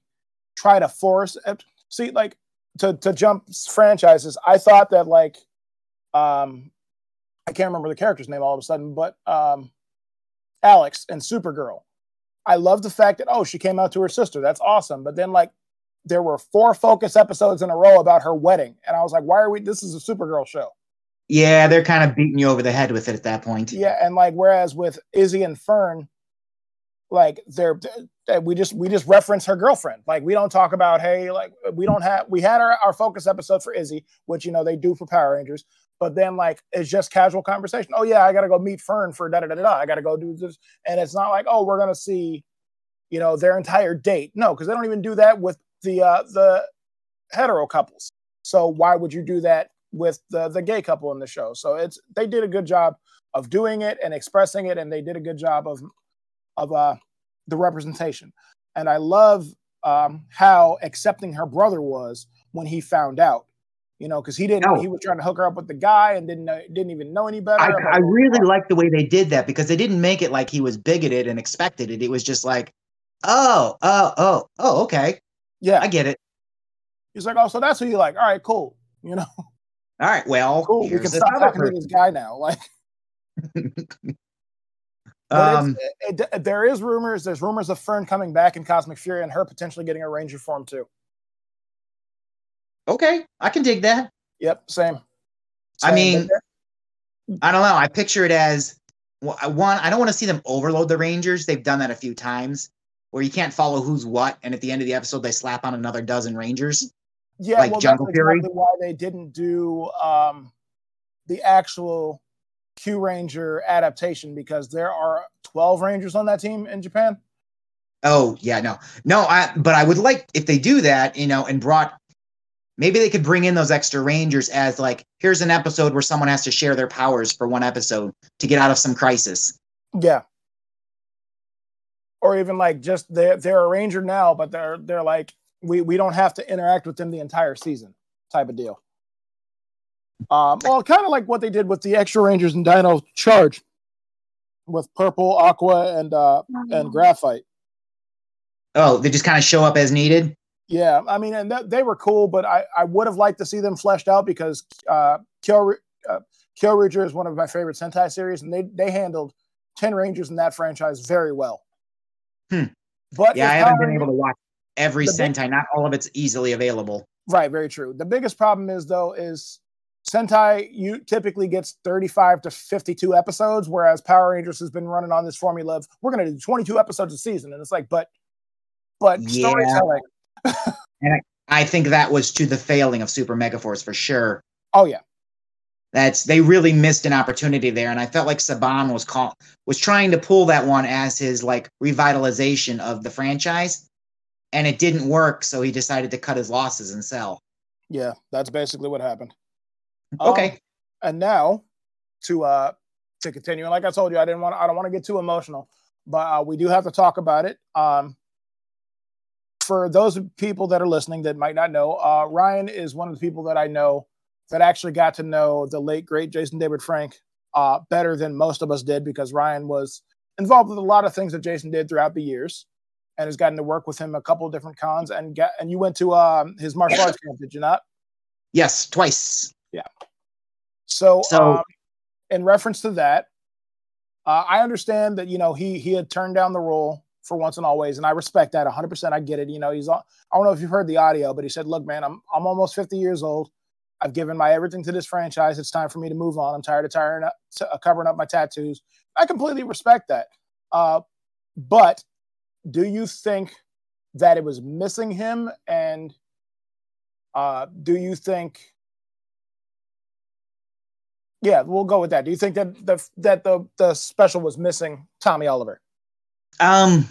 try to force it. see like to to jump franchises i thought that like um i can't remember the character's name all of a sudden but um alex and supergirl i love the fact that oh she came out to her sister that's awesome but then like there were four focus episodes in a row about her wedding, and I was like, why are we? This is a Supergirl show. Yeah, they're kind of beating you over the head with it at that point. Yeah, and like whereas with Izzy and Fern, like they're uh, we just we just reference her girlfriend. Like we don't talk about hey, like we don't have we had our, our focus episode for Izzy, which you know they do for Power Rangers, but then like it's just casual conversation. Oh yeah, I gotta go meet Fern for da da da da. I gotta go do this, and it's not like oh we're gonna see, you know, their entire date. No, because they don't even do that with the uh the hetero couples. So why would you do that with the the gay couple in the show. So it's they did a good job of doing it and expressing it, and they did a good job of of uh, the representation. And I love um, how accepting her brother was when he found out. You know, because he didn't. No. He was trying to hook her up with the guy and didn't know, didn't even know any better. I, I really like the way they did that because they didn't make it like he was bigoted and expected it. It was just like, oh, oh, oh, oh, okay, yeah. I get it. He's like, oh, so that's who you like. All right, cool. You know, All right, well, cool. We can stop talking to this guy now. Like, Um, it, it- there is rumors. There's rumors of Fern coming back in Cosmic Fury and her potentially getting a Ranger form too. okay, I can dig that. Yep, same. I mean, I don't know. I picture it as well, I- one. I don't want to see them overload the Rangers. They've done that a few times, where you can't follow who's what, and at the end of the episode, they slap on another dozen Rangers. yeah, like well, Jungle that's Fury? exactly why they didn't do um, the actual Kyuranger adaptation because there are 12 Rangers on that team in Japan. Oh yeah, no, no. I but I would like if they do that, you know, and brought maybe they could bring in those extra Rangers as like here's an episode where someone has to share their powers for one episode to get out of some crisis. Yeah. Or even like just they're they're a ranger now, but they're they're like we we don't have to interact with them the entire season type of deal. Um, well, kind of like what they did with the extra rangers in Dino Charge, with purple, aqua, and uh and graphite. Oh, they just kind of show up as needed. Yeah, I mean, and th- they were cool, but I, I would have liked to see them fleshed out because uh, Kyo, uh, Kyo Ranger is one of my favorite Sentai series, and they they handled ten Rangers in that franchise very well. Hmm. But Yeah, I haven't been able to watch every the big- Sentai. Not all of it's easily available. Right, very true. The biggest problem is though is Sentai you typically gets 35 to 52 episodes, whereas Power Rangers has been running on this formula of we're gonna do 22 episodes a season. And it's like, but but Yeah. storytelling. I think that was to the failing of Super Megaforce for sure. Oh yeah. That's they really missed an opportunity there, and I felt like Saban was call, was trying to pull that one as his like revitalization of the franchise, and it didn't work. So he decided to cut his losses and sell. Yeah, that's basically what happened. Okay, Um, and now to uh to continue, and like I told you, I didn't want I don't want to get too emotional, but uh, we do have to talk about it. Um for those people that are listening that might not know, uh Ryan is one of the people that I know that actually got to know the late great Jason David Frank uh better than most of us did because Ryan was involved with a lot of things that Jason did throughout the years and has gotten to work with him a couple of different cons and get and you went to um his martial arts camp, did you not? yes, twice. Yeah. So, So- um, in reference to that, uh, I understand that you know he he had turned down the role for once and always, and I respect that 100. percent I get it. You know, he's on. I don't know if you've heard the audio, but he said, "Look, man, I'm I'm almost 50 years old. I've given my everything to this franchise. It's time for me to move on. I'm tired of tiring up, uh, covering up my tattoos. I completely respect that. Uh, but do you think that it was missing him? And uh, do you think yeah, we'll go with that. Do you think that the that the the special was missing Tommy Oliver? Um,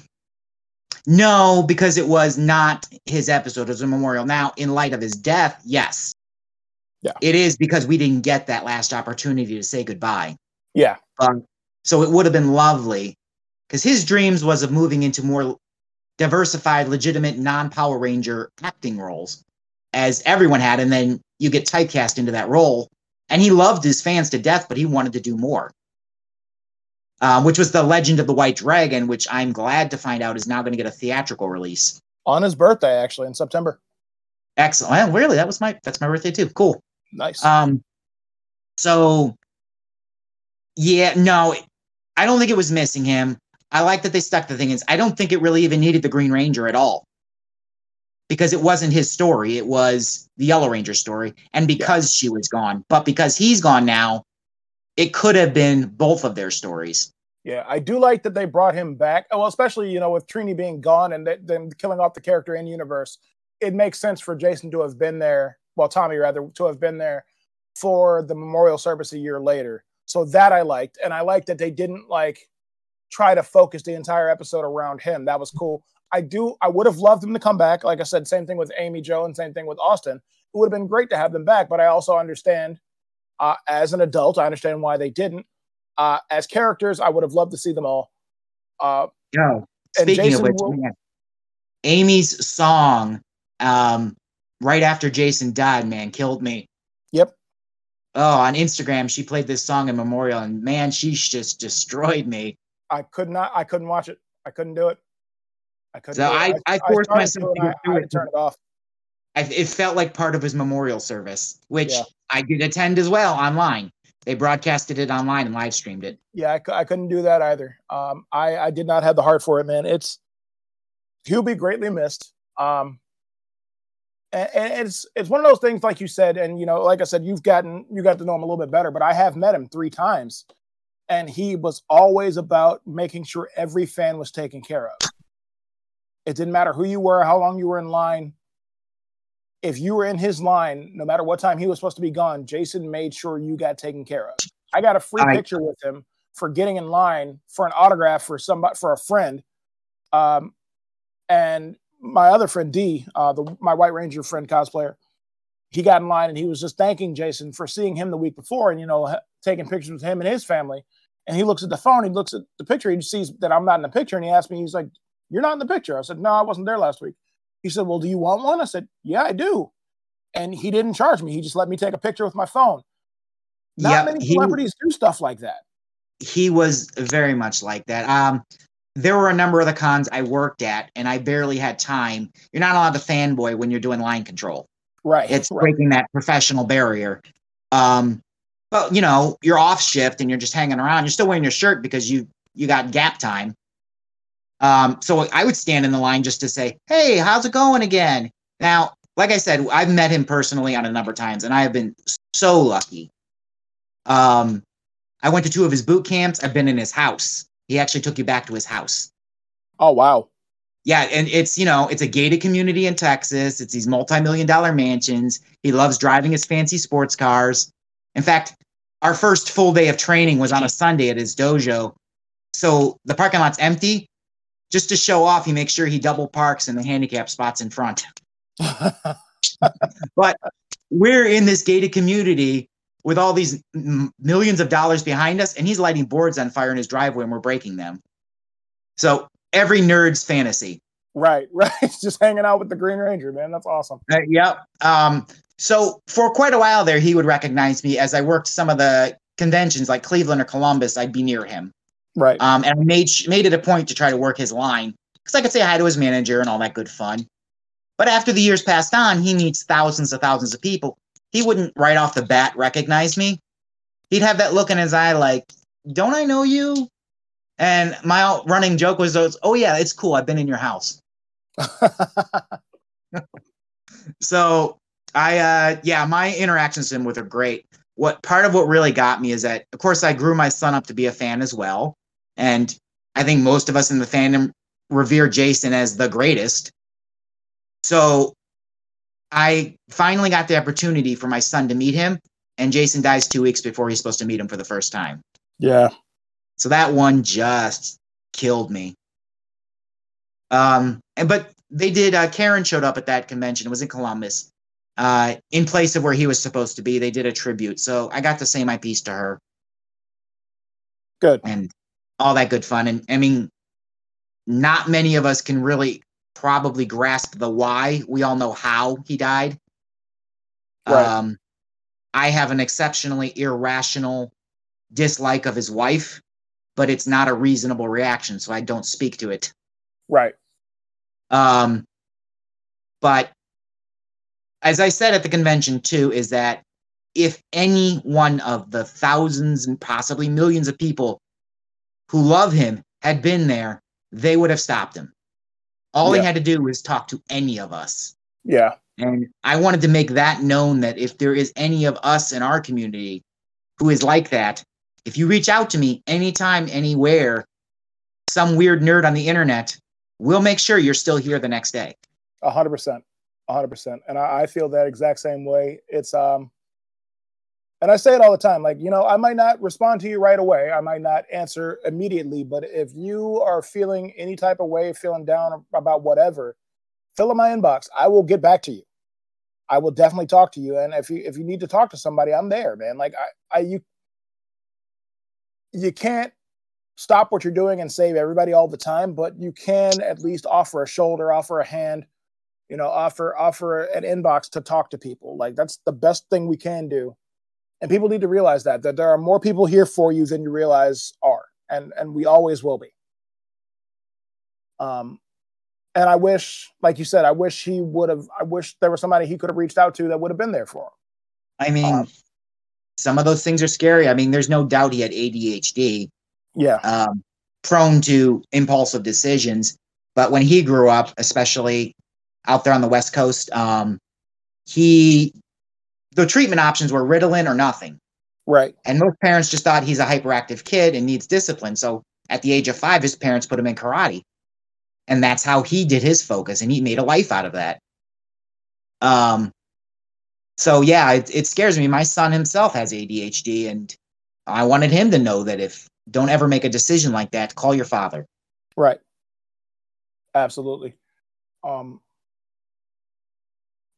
no, because it was not his episode. It was a memorial. Now, in light of his death, yes, Yeah. it is because we didn't get that last opportunity to say goodbye. Yeah, Um, so it would have been lovely because his dreams was of moving into more diversified, legitimate, non-Power Ranger acting roles, as everyone had, and then you get typecast into that role. And he loved his fans to death, but he wanted to do more. Um, which was the Legend of the White Dragon, which I'm glad to find out is now going to get a theatrical release. on his birthday actually in September. Excellent. Well, really, that was my that's my birthday too. Cool. Nice. Um, so yeah, no, I don't think it was missing him. I like that they stuck the thing in. I don't think it really even needed the Green Ranger at all. because it wasn't his story. It was the Yellow Ranger story. And because she was gone, but because he's gone now, it could have been both of their stories. Yeah, I do like that they brought him back. Well, especially you know with Trini being gone and th- them killing off the character in universe, it makes sense for Jason to have been there. Well, Tommy rather to have been there for the memorial service a year later. So that I liked, and I liked that they didn't like try to focus the entire episode around him. That was cool. I do. I would have loved him to come back. Like I said, same thing with Amy Jo and same thing with Austin. It would have been great to have them back, but I also understand uh, as an adult, I understand why they didn't. Uh, as characters, I would have loved to see them all. Uh, Yo, speaking of which, will- man, Amy's song um, right after Jason died, man, killed me. yep. Oh, on Instagram, she played this song in memorial, and man, she just destroyed me. I could not. I couldn't watch it. I couldn't do it. I couldn't. So it. I- I forced myself to, I, I it. turn it off. I, it felt like part of his memorial service, which Yeah. I did attend as well online. They broadcasted it online and live streamed it. Yeah, I, I couldn't do that either. Um, I I did not have the heart for it, man. It's he'll be greatly missed. Um, and, it's it's one of those things, like you said, and you know, like I said, you've gotten you got to know him a little bit better. But I have met him three times, and he was always about making sure every fan was taken care of. It didn't matter who you were, how long you were in line. If you were in his line, no matter what time he was supposed to be gone, Jason made sure you got taken care of. I got a free I- picture with him for getting in line for an autograph for somebody for a friend. Um, and my other friend D, uh, the my White Ranger friend cosplayer, he got in line and he was just thanking Jason for seeing him the week before and you know taking pictures with him and his family. And he looks at the phone, he looks at the picture, he sees that I'm not in the picture, and he asked me, he's like, "You're not in the picture." I said, "No, I wasn't there last week." He said, "Well, do you want one?" I said, "Yeah, I do." And he didn't charge me; he just let me take a picture with my phone. Not Yep, many he- celebrities do stuff like that. He was very much like that. Um, there were a number of the cons I worked at, and I barely had time. You're not allowed to fanboy when you're doing line control. Right. It's right. breaking that professional barrier. Um, but you know, you're off shift and you're just hanging around. You're still wearing your shirt because you you got gap time. Um, so I would stand in the line just to say, "Hey, how's it going again?" Now, like I said, I've met him personally on a number of times, and I have been so lucky. Um, I went to two of his boot camps. I've been in his house. He actually took you back to his house. Oh wow. Yeah, and it's you know it's a gated community in Texas. It's these multi-million dollar mansions. He loves driving his fancy sports cars. In fact, our first full day of training was on a Sunday at his dojo. So the parking lot's empty. Just to show off, he makes sure he double parks in the handicap spots in front. But we're in this gated community with all these m- millions of dollars behind us, and he's lighting boards on fire in his driveway, and we're breaking them. So every nerd's fantasy. right, right. just hanging out with the Green Ranger, man. That's awesome. Uh, yep. Um, so for quite a while there, he would recognize me as I worked some of the conventions like Cleveland or Columbus. I'd be near him, Right. um, and I made made it a point to try to work his line because I could say hi to his manager and all that good fun. But after the years passed on, he meets thousands of thousands of people. He wouldn't right off the bat recognize me. He'd have that look in his eye, like, "Don't I know you?" And my running joke was, "Oh yeah, it's cool. I've been in your house." so I uh yeah, my interactions with him with are great. What part of what really got me is that of course I grew my son up to be a fan as well. And I think most of us in the fandom revere Jason as the greatest. So I finally got the opportunity for my son to meet him, and Jason dies two weeks before he's supposed to meet him for the first time. yeah. So that one just killed me. Um, and but they did. Uh, Karen showed up at that convention. It was in Columbus, uh, in place of where he was supposed to be. They did a tribute, so I got to say my piece to her Good. and all that good fun. And I mean, not many of us can really probably grasp the why. We all know how he died. Right. Um, I have an exceptionally irrational dislike of his wife, but it's not a reasonable reaction, so I don't speak to it. Right. Um, but as I said at the convention too, is that if any one of the thousands and possibly millions of people who love him had been there, they would have stopped him. All Yeah. he had to do was talk to any of us. Yeah. And I wanted to make that known that if there is any of us in our community who is like that, if you reach out to me anytime, anywhere, some weird nerd on the internet, we'll make sure you're still here the next day. A hundred percent. A hundred percent. And I, I feel that exact same way. It's um and I say it all the time, like, you know, I might not respond to you right away. I might not answer immediately, but if you are feeling any type of way, feeling down about whatever, fill in my inbox. I will get back to you. I will definitely talk to you. And if you if you need to talk to somebody, I'm there, man. Like I, I you you can't stop what you're doing and save everybody all the time, but you can at least offer a shoulder, offer a hand, you know, offer offer an inbox to talk to people. Like that's the best thing we can do. And people need to realize that that there are more people here for you than you realize are. And and we always will be. Um and I wish, like you said, I wish he would have I wish there was somebody he could have reached out to that would have been there for him. I mean, um, some of those things are scary. I mean, there's no doubt he had ADHD. Yeah. Um, prone to impulsive decisions. But when he grew up, especially out there on the West Coast, um, he the treatment options were Ritalin or nothing. Right. And most parents just thought he's a hyperactive kid and needs discipline. So at the age of five, his parents put him in karate. And that's how he did his focus and he made a life out of that. Um, so yeah, it, it scares me. My son himself has ADHD, and I wanted him to know that if don't ever make a decision like that, call your father. Right. Absolutely. Um,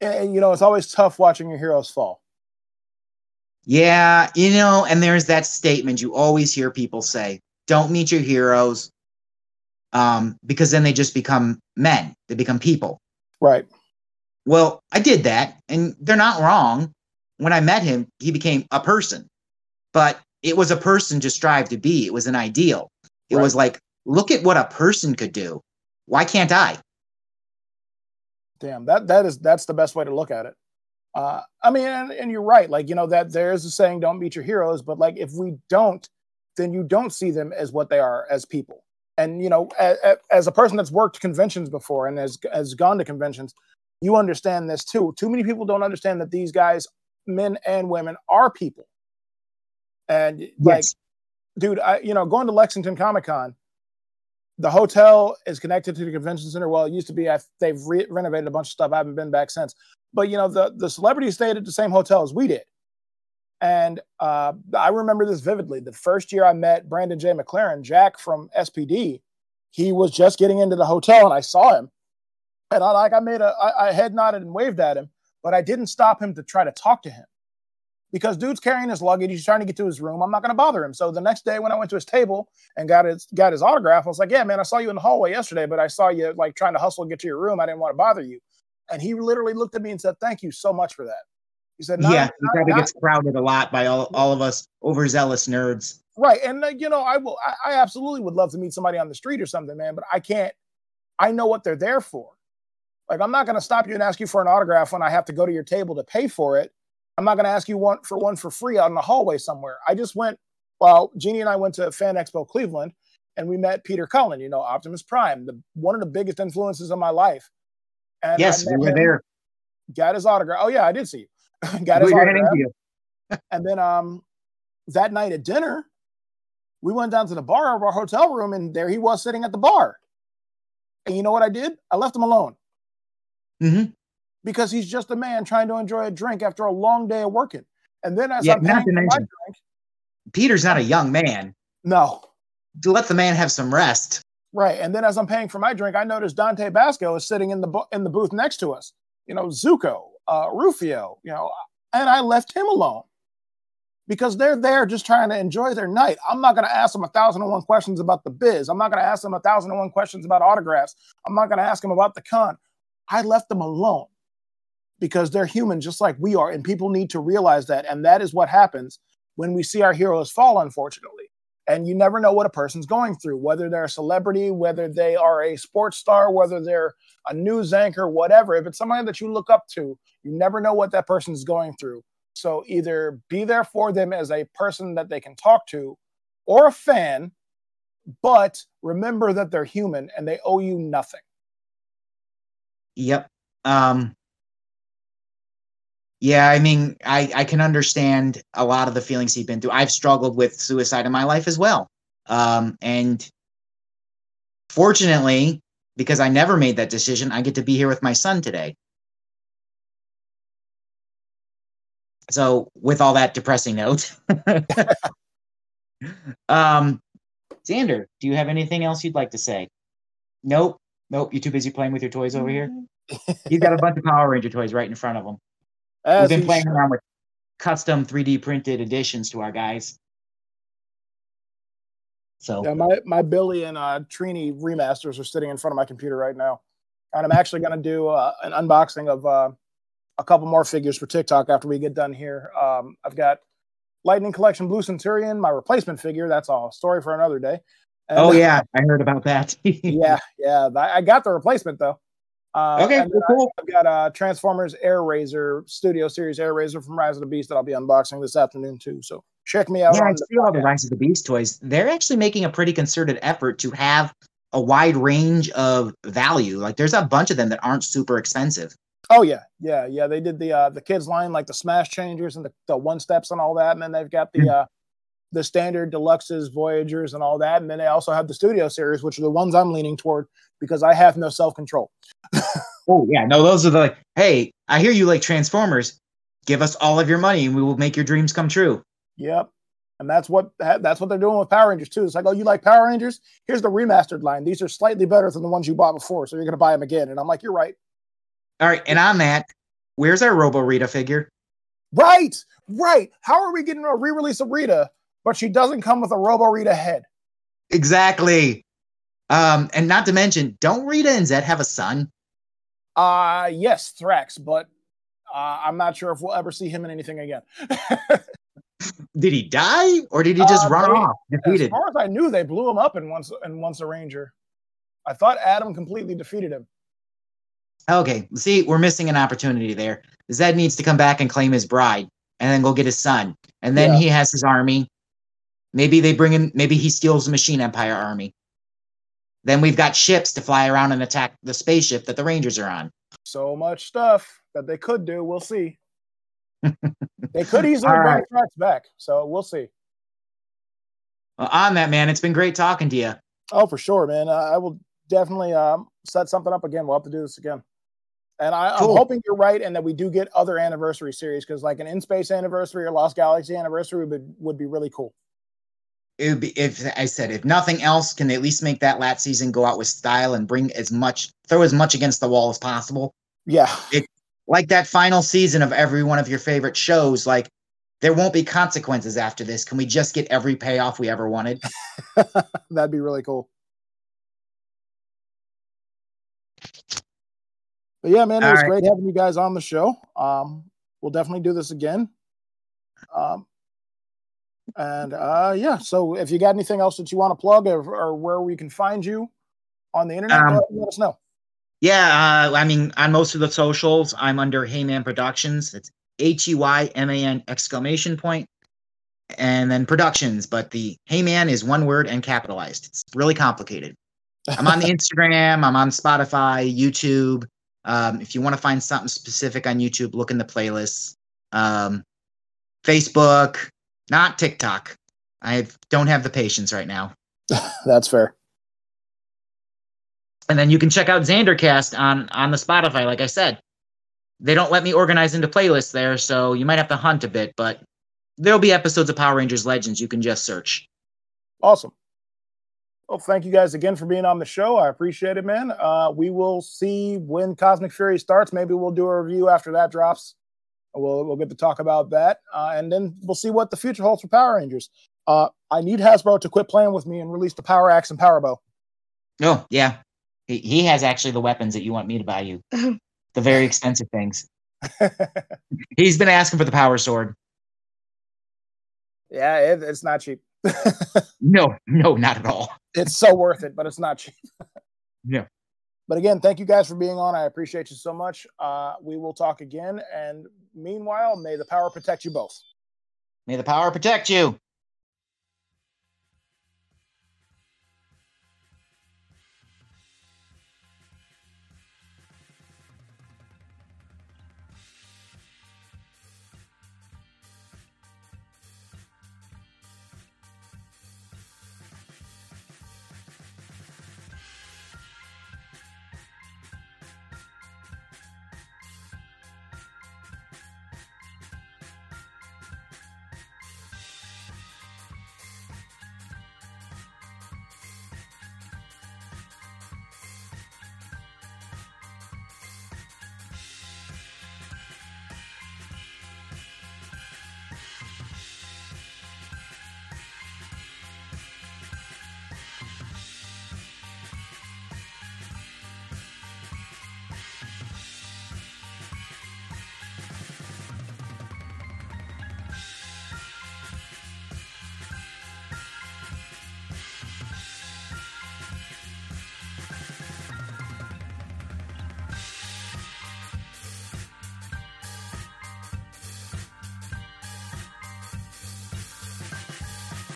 and, you know, it's always tough watching your heroes fall. Yeah, you know, and there's that statement you always hear people say: "Don't meet your heroes," um, because then they just become men. They become people. Right. Well, I did that, and they're not wrong. When I met him, he became a person, but it was a person to strive to be. It was an ideal. It right. was like, look at what a person could do. Why can't I? Damn, that that is that's the best way to look at it. Uh, I mean, and, and you're right. Like you know that there is a saying, "Don't meet your heroes," but like if we don't, then you don't see them as what they are as people. And you know, as, as a person that's worked conventions before and has has gone to conventions, you understand this too. Too many people don't understand that these guys, men and women, are people. And yes. like, dude, I you know, going to Lexington Comic Con, the hotel is connected to the convention center. Well, it used to be. I, they've re- renovated a bunch of stuff. I haven't been back since. But you know, the the celebrities stayed at the same hotel as we did. And uh, I remember this vividly. The first year I met Brandon Jay McLaren, Jack from SPD, he was just getting into the hotel, and I saw him and I like I made a I, I head nodded and waved at him, but I didn't stop him to try to talk to him because dude's carrying his luggage. He's trying to get to his room. I'm not going to bother him. So the next day when I went to his table and got his got his autograph, I was like, "Yeah, man, I saw you in the hallway yesterday, but I saw you like trying to hustle and get to your room. I didn't want to bother you." And he literally looked at me and said, "Thank you so much for that." He said, "Yeah, he probably gets crowded a lot by all all of us overzealous nerds." Right, and uh, you know, I will. I, I absolutely would love to meet somebody on the street or something, man. But I can't. I know what they're there for. Like, I'm not going to stop you and ask you for an autograph when I have to go to your table to pay for it. I'm not going to ask you one for one for free out in the hallway somewhere. I just went, well, Jeannie and I went to Fan Expo Cleveland and we met Peter Cullen, you know, Optimus Prime, the one of the biggest influences of my life. And yes, we were him, there. Got his autograph. Oh yeah, I did see you. got his autograph. and then um that night at dinner, we went down to the bar of our hotel room, and there he was sitting at the bar. And you know what I did? I left him alone. Mm-hmm. Because he's just a man trying to enjoy a drink after a long day of working. And then as yeah, I'm paying for my drink, Peter's not a young man. No. Let the man have some rest. Right. And then as I'm paying for my drink, I notice Dante Basco is sitting in the bu- in the booth next to us. You know, Zuko, uh, Rufio, you know, and I left him alone because they're there just trying to enjoy their night. I'm not going to ask them a thousand and one questions about the biz. I'm not going to ask them a thousand and one questions about autographs. I'm not going to ask them about the con. I left them alone because they're human just like we are. And people need to realize that. And that is what happens when we see our heroes fall, unfortunately. And you never know what a person's going through, whether they're a celebrity, whether they are a sports star, whether they're a news anchor, whatever. If it's somebody that you look up to, you never know what that person's going through. So either be there for them as a person that they can talk to or a fan, but remember that they're human and they owe you nothing. Yep. Um, Yeah, I mean, I, I can understand a lot of the feelings he's been through. I've struggled with suicide in my life as well. Um, and fortunately, because I never made that decision, I get to be here with my son today. So, with all that depressing note, um, Xander, do you have anything else you'd like to say? Nope. Nope. You're too busy playing with your toys over here. He's got a bunch of Power Ranger toys right in front of him. As We've been playing should. around with custom 3D printed additions to our guys. So Yeah, my, my Billy and uh, Trini remasters are sitting in front of my computer right now. And I'm actually going to do uh, an unboxing of uh, a couple more figures for TikTok after we get done here. Um, I've got Lightning Collection Blue Centurion, my replacement figure. That's all. Story for another day. And- Oh yeah, I heard about that. yeah, yeah. I I got the replacement though. Uh, Okay, cool. I've got uh, Transformers Airazor Studio Series Airazor from Rise of the Beast that I'll be unboxing this afternoon too. So check me out. Yeah, I see all the Rise of the Beast toys. They're actually making a pretty concerted effort to have a wide range of value. Like there's a bunch of them that aren't super expensive. Oh yeah, yeah, yeah. They did the uh, the kids line like the Smash Changers and the, the one steps and all that, and then they've got the Hmm. uh, the standard deluxes, Voyagers, and all that, and then they also have the Studio Series, which are the ones I'm leaning toward because I have no self control. Oh yeah, no, those are the like, hey, I hear you like Transformers. Give us all of your money and we will make your dreams come true. Yep. And that's what that's what they're doing with Power Rangers too. It's like, oh, you like Power Rangers? Here's the remastered line. These are slightly better than the ones you bought before, so you're going to buy them again. And I'm like, you're right. All right, and on that, where's our Robo Rita figure? Right, right. How are we getting a re-release of Rita, but she doesn't come with a Robo Rita head? Exactly. Um, and not to mention, don't Rita and Zed have a son? Uh yes, Thrax, but uh, I'm not sure if we'll ever see him in anything again. Did he die or did he just Uh, run they- off as far as I knew, they blew him up in once in once a Ranger. I thought Adam completely defeated him. Okay, see, we're missing an opportunity there. Zed needs to come back and claim his bride and then go get his son. And then Yeah. he has his army. Maybe they bring in, maybe he steals the Machine Empire army. Then we've got ships to fly around and attack the spaceship that the Rangers are on. So much stuff that they could do. We'll see. they could easily All bring right. Back. So we'll see. Uh, on that, man, it's been great talking to you. Oh, for sure, man. Uh, I will definitely um, set something up again. We'll have to do this again. And I, Cool. I'm hoping you're right and that we do get other anniversary series because, like, an in space anniversary or Lost Galaxy anniversary would, would be really cool. It would be, if I said, if nothing else, can they at least make that lat season go out with style and bring as much, throw as much against the wall as possible? Yeah. It, like that final season of every one of your favorite shows like there won't be consequences after this can we just get every payoff we ever wanted That'd be really cool. But yeah, man, it All was right. great having you guys on the show. Um, we'll definitely do this again. Um, and uh, yeah, so if you got anything else that you want to plug or, or where we can find you on the internet, Um, go ahead and let us know. yeah uh, i mean on most of the socials i'm under heyman productions. It's h-e-y-m-a-n exclamation point and then productions but the heyman is one word and capitalized. It's really complicated. I'm on the instagram i'm on spotify youtube. Um, if you want to find something specific on youtube look in the playlists. Um, facebook not tiktok i don't have the patience right now That's fair. and then you can check out Xandercast on on the Spotify. Like I said, they don't let me organize into playlists there, so you might have to hunt a bit. But there'll be episodes of Power Rangers Legends you can just search. Awesome. Well, thank you guys again for being on the show. I appreciate it, man. Uh, we will see when Cosmic Fury starts. Maybe we'll do a review after that drops. We'll we'll get to talk about that, uh, and then we'll see what the future holds for Power Rangers. Uh, I need Hasbro to quit playing with me and release the Power Axe and Power Bow. Oh yeah, he, he has actually the weapons that you want me to buy you, the very expensive things. He's been asking for the Power Sword. yeah, it, it's not cheap. No, no, not at all. it's so worth it, but it's not cheap. Yeah. But again, thank you guys for being on. I appreciate you so much. Uh, we will talk again. And meanwhile, may the power protect you both. May the power protect you.